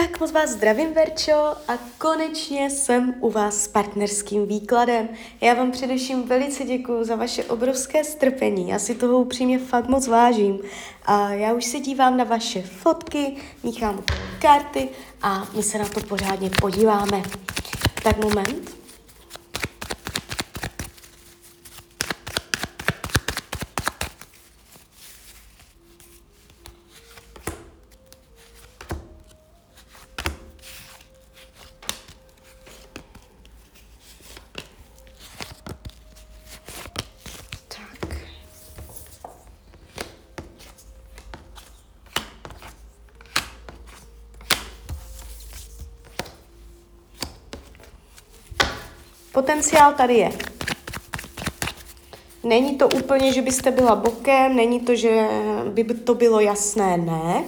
Tak moc vás zdravím, Verčo, a konečně jsem u vás s partnerským výkladem. Já vám především velice děkuji za vaše obrovské strpení, já si toho upřímně fakt moc vážím. A já už se dívám na vaše fotky, míchám karty a my se na to pořádně podíváme. Tak moment. Potenciál tady je. Není to úplně, že byste byla bokem, není to, že by to bylo jasné, ne.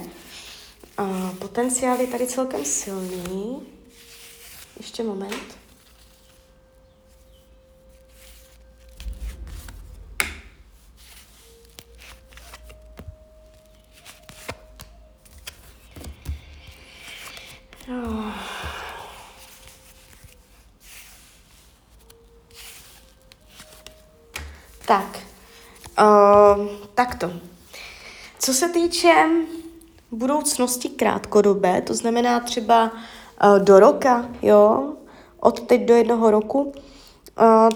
A potenciál je tady celkem silný. Ještě moment. Tak, uh, takto. Co se týče budoucnosti krátkodobé, to znamená třeba uh, do roka, jo, od teď do jednoho roku, uh,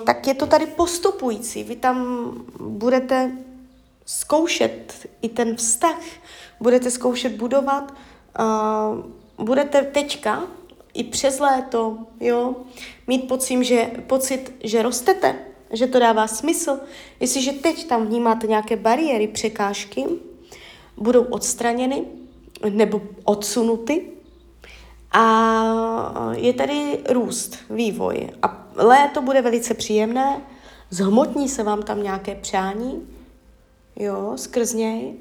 tak je to tady postupující. Vy tam budete zkoušet i ten vztah, budete zkoušet budovat, uh, budete teďka i přes léto, jo, mít pocit, že, pocit, že rostete, že to dává smysl. Jestliže teď tam vnímáte nějaké bariéry, překážky, budou odstraněny nebo odsunuty a je tady růst, vývoj. A léto bude velice příjemné, zhmotní se vám tam nějaké přání, jo, skrz něj,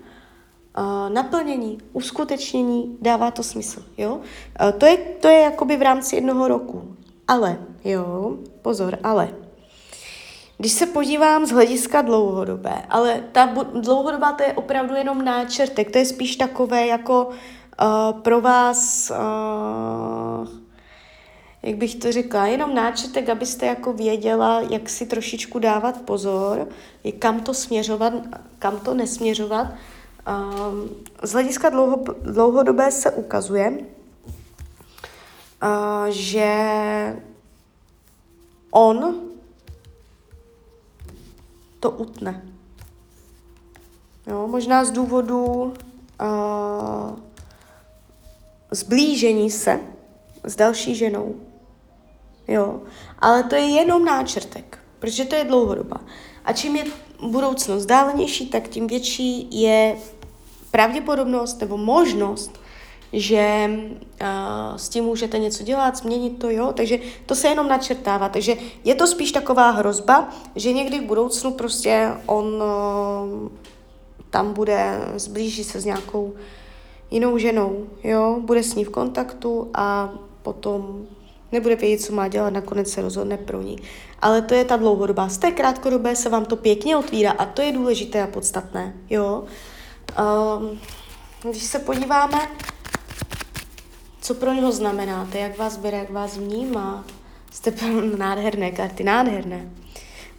uh, naplnění, uskutečnění, dává to smysl, jo. Uh, to je, to je jakoby v rámci jednoho roku. Ale, jo, pozor, ale když se podívám z hlediska dlouhodobé, ale ta dlouhodobá to je opravdu jenom náčrtek, to je spíš takové jako uh, pro vás, uh, jak bych to řekla, jenom náčrtek, abyste jako věděla, jak si trošičku dávat pozor, kam to směřovat, kam to nesměřovat. Uh, z hlediska dlouho, dlouhodobé se ukazuje, uh, že on to utne. Jo, možná z důvodu uh, zblížení se s další ženou. Jo, ale to je jenom náčrtek, protože to je dlouhodoba. A čím je budoucnost dálenější, tak tím větší je pravděpodobnost nebo možnost, že uh, s tím můžete něco dělat, změnit to, jo, takže to se jenom načrtává, takže je to spíš taková hrozba, že někdy v budoucnu prostě on uh, tam bude, zblíží se s nějakou jinou ženou, jo, bude s ní v kontaktu a potom nebude vědět, co má dělat, nakonec se rozhodne pro ní. Ale to je ta dlouhodobá. Z té krátkodobé se vám to pěkně otvírá a to je důležité a podstatné, jo. Um, když se podíváme co pro něho znamenáte, jak vás bere, jak vás vnímá. Jste nádherné karty, nádherné.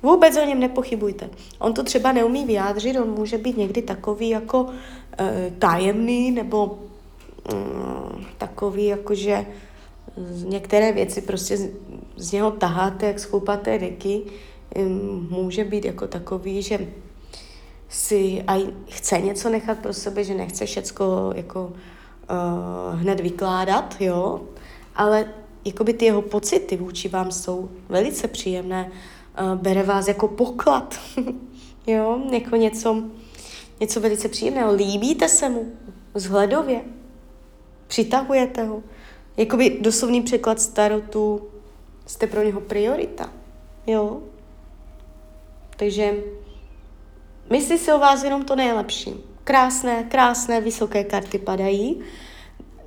Vůbec o něm nepochybujte. On to třeba neumí vyjádřit, on může být někdy takový jako e, tajemný nebo mm, takový jako, že některé věci prostě z, z něho taháte, jak schoupaté deky. Může být jako takový, že si aj chce něco nechat pro sebe, že nechce všecko jako uh, hned vykládat, jo, ale jakoby ty jeho pocity vůči vám jsou velice příjemné, uh, bere vás jako poklad, jo, jako něco, něco velice příjemného. Líbíte se mu vzhledově, přitahujete ho. Jakoby doslovný překlad starotu, jste pro něho priorita, jo. Takže myslí si o vás jenom to nejlepší. Krásné, krásné, vysoké karty padají.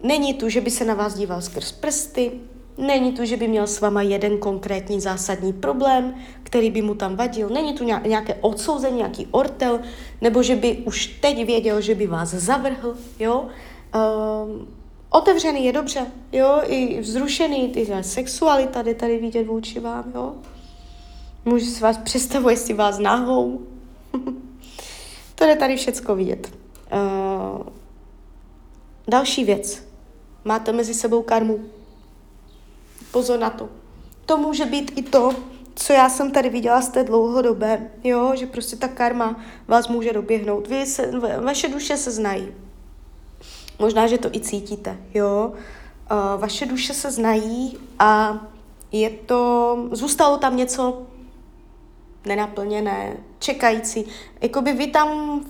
Není tu, že by se na vás díval skrz prsty, není tu, že by měl s váma jeden konkrétní zásadní problém, který by mu tam vadil, není tu nějaké odsouzení, nějaký ortel, nebo že by už teď věděl, že by vás zavrhl, jo. Um, Otevřený je dobře, jo, i vzrušený, ty sexualita jde tady vidět vůči vám, jo. Může si vás představuje si vás nahou. To jde tady všecko vidět. Uh, další věc. Máte mezi sebou karmu. Pozor na to. To může být i to, co já jsem tady viděla z té dlouhodobé, jo, že prostě ta karma vás může doběhnout. Vy se, vaše duše se znají. Možná, že to i cítíte, jo. Uh, vaše duše se znají a je to, zůstalo tam něco nenaplněné, čekající. Jakoby vy tam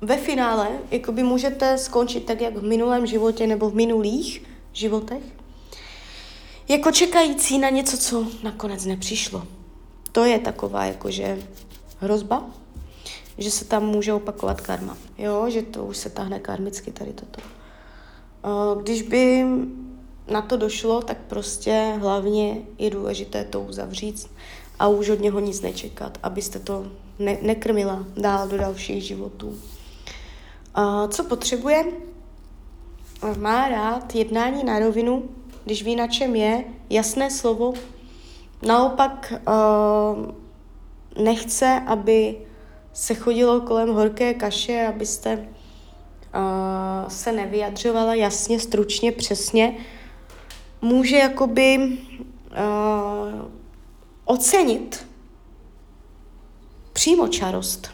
ve finále jakoby můžete skončit tak, jak v minulém životě nebo v minulých životech, jako čekající na něco, co nakonec nepřišlo. To je taková jakože hrozba, že se tam může opakovat karma. Jo, že to už se tahne karmicky tady toto. Když by na to došlo, tak prostě hlavně je důležité to uzavřít a už od něho nic nečekat, abyste to ne- nekrmila dál do dalších životů. A co potřebuje? Má rád jednání na rovinu, když ví, na čem je, jasné slovo. Naopak uh, nechce, aby se chodilo kolem horké kaše, abyste uh, se nevyjadřovala jasně, stručně, přesně. Může jakoby uh, ocenit přímočarost.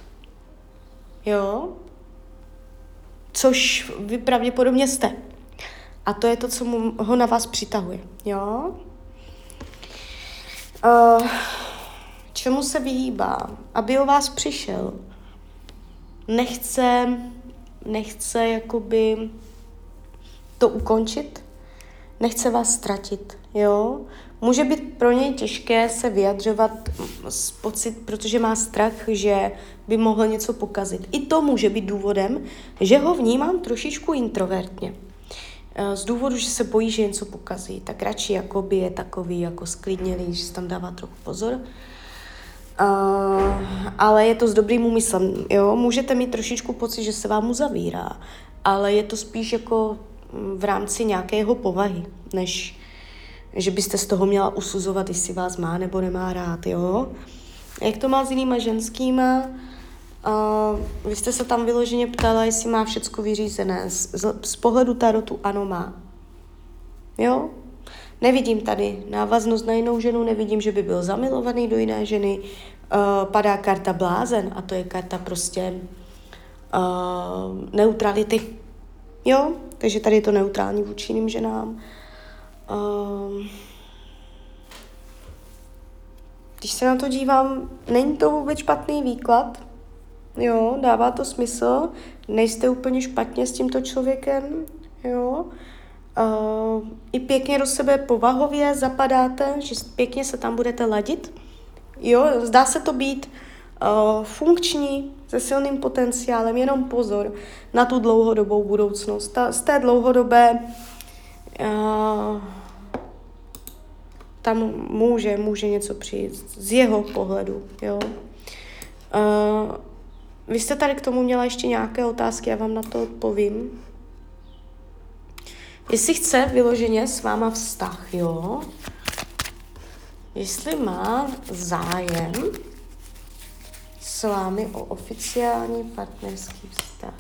Jo? Což vy pravděpodobně jste. A to je to, co mu, ho na vás přitahuje. Jo? Uh, čemu se vyhýbá? Aby o vás přišel. Nechce, nechce jakoby to ukončit, nechce vás ztratit, jo? Může být pro něj těžké se vyjadřovat s pocit, protože má strach, že by mohl něco pokazit. I to může být důvodem, že ho vnímám trošičku introvertně. Eh, z důvodu, že se bojí, že něco pokazí, tak radši jakoby je takový jako sklidněný, že si tam dává trochu pozor. Uh, ale je to s dobrým úmyslem, jo. Můžete mít trošičku pocit, že se vám uzavírá, ale je to spíš jako mm, v rámci nějakého povahy, než že byste z toho měla usuzovat, jestli vás má nebo nemá rád, jo. Jak to má s jinýma ženskýma? Uh, vy jste se tam vyloženě ptala, jestli má všecko vyřízené. Z, z, z pohledu tarotu ano má. Jo? Nevidím tady návaznost na jinou ženu, nevidím, že by byl zamilovaný do jiné ženy. Uh, padá karta blázen a to je karta prostě uh, neutrality. Jo? Takže tady je to neutrální vůči jiným ženám. Uh, když se na to dívám, není to vůbec špatný výklad, jo, dává to smysl, nejste úplně špatně s tímto člověkem, jo, uh, i pěkně do sebe povahově zapadáte, že pěkně se tam budete ladit, jo, zdá se to být uh, funkční, se silným potenciálem, jenom pozor na tu dlouhodobou budoucnost. Ta, z té dlouhodobé uh, tam může, může něco přijít z jeho pohledu, jo. Uh, vy jste tady k tomu měla ještě nějaké otázky, já vám na to odpovím. Jestli chce vyloženě s váma vztah, jo? Jestli má zájem s vámi o oficiální partnerský vztah.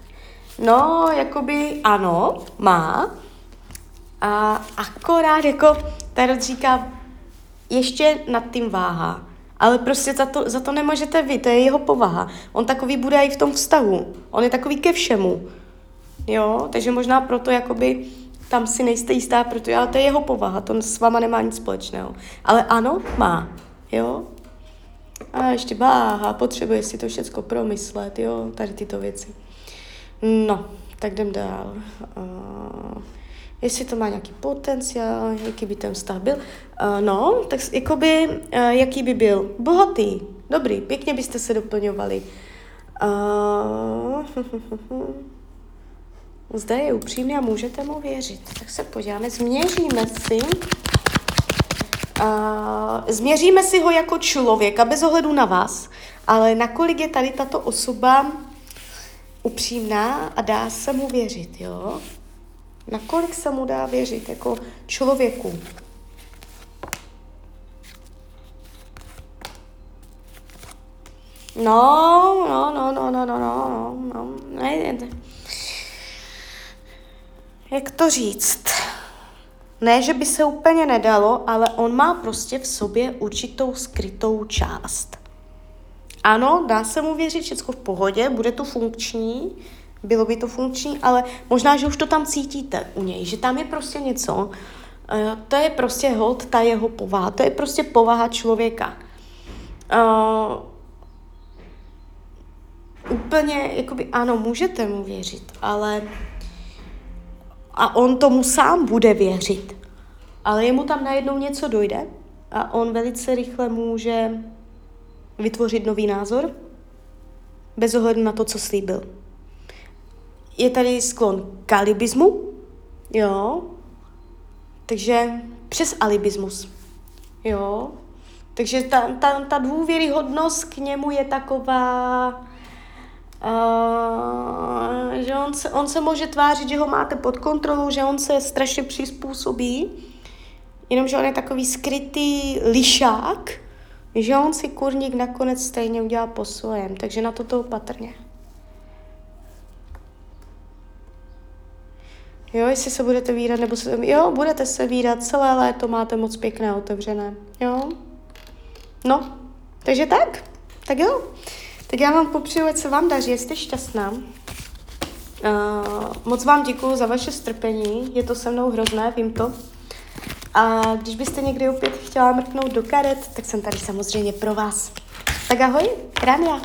No, jakoby ano, má. A akorát jako Tarot říká, ještě nad tím váha. Ale prostě za to, za to nemůžete vy, to je jeho povaha. On takový bude i v tom vztahu. On je takový ke všemu. Jo, takže možná proto jakoby tam si nejste jistá, protože, ale to je jeho povaha, to s váma nemá nic společného. Ale ano, má, jo. A ještě váha, potřebuje si to všechno promyslet, jo, tady tyto věci. No, tak jdem dál. Uh, jestli to má nějaký potenciál, jaký by ten vztah byl. Uh, no, tak jakoby, uh, jaký by byl? Bohatý, dobrý, pěkně byste se doplňovali. Uh, zde je upřímný a můžete mu věřit. Tak se podíváme, změříme si. Uh, změříme si ho jako člověka, bez ohledu na vás, ale nakolik je tady tato osoba upřímná a dá se mu věřit, jo? Nakolik se mu dá věřit jako člověku? No, no, no, no, no, no, no, no, ne, ne. Jak to říct? Ne, že by se úplně nedalo, ale on má prostě v sobě určitou skrytou část. Ano, dá se mu věřit, všechno v pohodě, bude to funkční, bylo by to funkční, ale možná, že už to tam cítíte u něj, že tam je prostě něco, uh, to je prostě hod, ta jeho povaha, to je prostě povaha člověka. Uh, úplně, jakoby, ano, můžete mu věřit, ale a on tomu sám bude věřit. Ale jemu tam najednou něco dojde a on velice rychle může vytvořit nový názor bez ohledu na to, co slíbil. Je tady sklon k alibismu, jo, takže přes alibismus, jo, takže ta, ta, ta důvěryhodnost k němu je taková, uh, že on se, on se může tvářit, že ho máte pod kontrolou, že on se strašně přizpůsobí, jenomže on je takový skrytý lišák, že on si kurník nakonec stejně udělá po svém, takže na toto opatrně. Jo, jestli se budete vírat, nebo se, jo, budete se vírat, celé léto máte moc pěkné otevřené, jo. No, takže tak, tak jo. Tak já vám popřeju, se vám daří, jste šťastná. Uh, moc vám děkuji za vaše strpení, je to se mnou hrozné, vím to. A když byste někdy opět chtěla mrknout do karet, tak jsem tady samozřejmě pro vás. Tak ahoj, Rania.